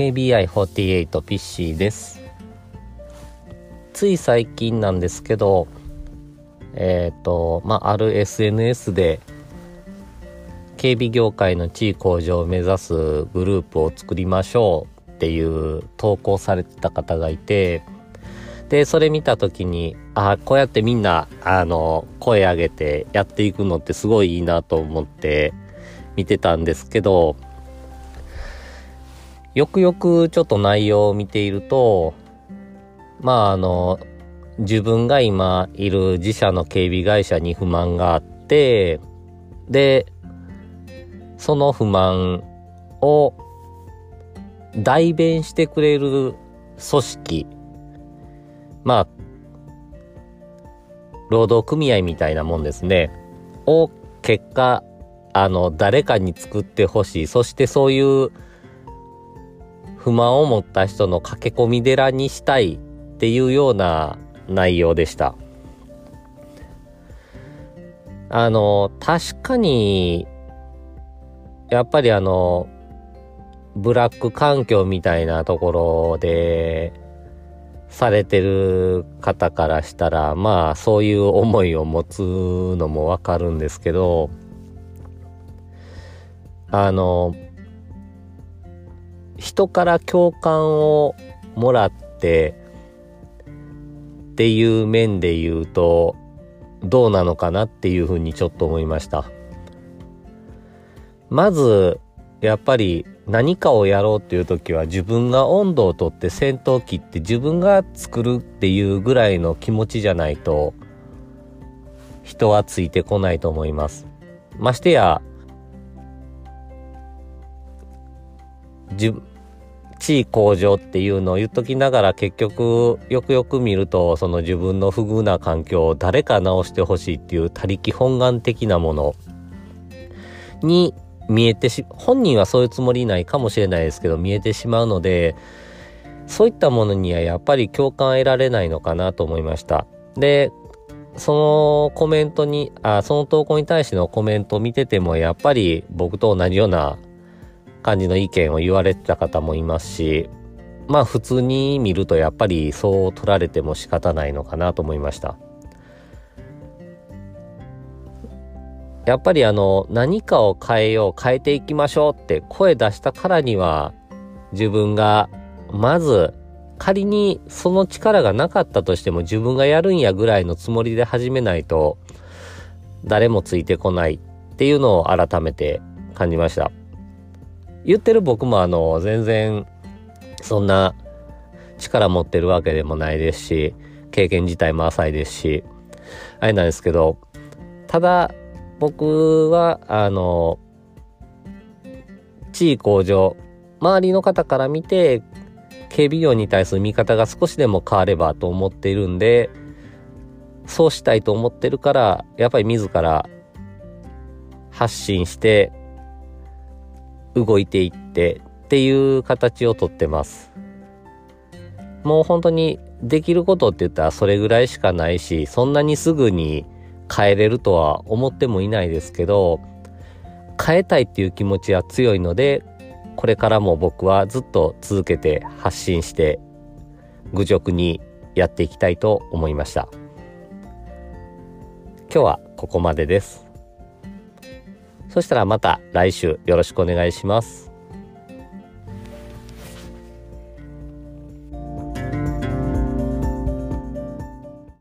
KBI48 ピッシーです。つい最近なんですけどえっ、ー、とまあある SNS で警備業界の地位向上を目指すグループを作りましょうっていう投稿されてた方がいてでそれ見た時にあこうやってみんなあの声上げてやっていくのってすごいいいなと思って見てたんですけどよくよくちょっと内容を見ているとまああの自分が今いる自社の警備会社に不満があってでその不満を代弁してくれる組織まあ、労働組合みたいなもんですね。を結果、あの、誰かに作ってほしい。そしてそういう不満を持った人の駆け込み寺にしたいっていうような内容でした。あの、確かに、やっぱりあの、ブラック環境みたいなところで、されてる方からしたら、まあそういう思いを持つのもわかるんですけど、あの、人から共感をもらってっていう面で言うと、どうなのかなっていうふうにちょっと思いました。まず、やっぱり何かをやろうっていう時は自分が温度をとって戦闘機って自分が作るっていうぐらいの気持ちじゃないと人はついてこないと思います。ましてや自地位向上っていうのを言っときながら結局よくよく見るとその自分の不遇な環境を誰か直してほしいっていう他力本願的なものに見えてし、本人はそういうつもりないかもしれないですけど、見えてしまうので、そういったものにはやっぱり共感得られないのかなと思いました。で、そのコメントに、あ、その投稿に対してのコメントを見てても、やっぱり僕と同じような感じの意見を言われてた方もいますし、まあ普通に見るとやっぱりそう取られても仕方ないのかなと思いました。やっぱりあの何かを変えよう変えていきましょうって声出したからには自分がまず仮にその力がなかったとしても自分がやるんやぐらいのつもりで始めないと誰もついてこないっていうのを改めて感じました。言ってる僕もあの全然そんな力持ってるわけでもないですし経験自体も浅いですしあれなんですけどただ僕は、あの、地位向上、周りの方から見て、警備業に対する見方が少しでも変わればと思っているんで、そうしたいと思ってるから、やっぱり自ら発信して、動いていってっていう形をとってます。もう本当にできることって言ったらそれぐらいしかないし、そんなにすぐに変えれるとは思ってもいないですけど変えたいっていう気持ちは強いのでこれからも僕はずっと続けて発信して愚直にやっていきたいと思いました今日はここまでですそしたらまた来週よろしくお願いします。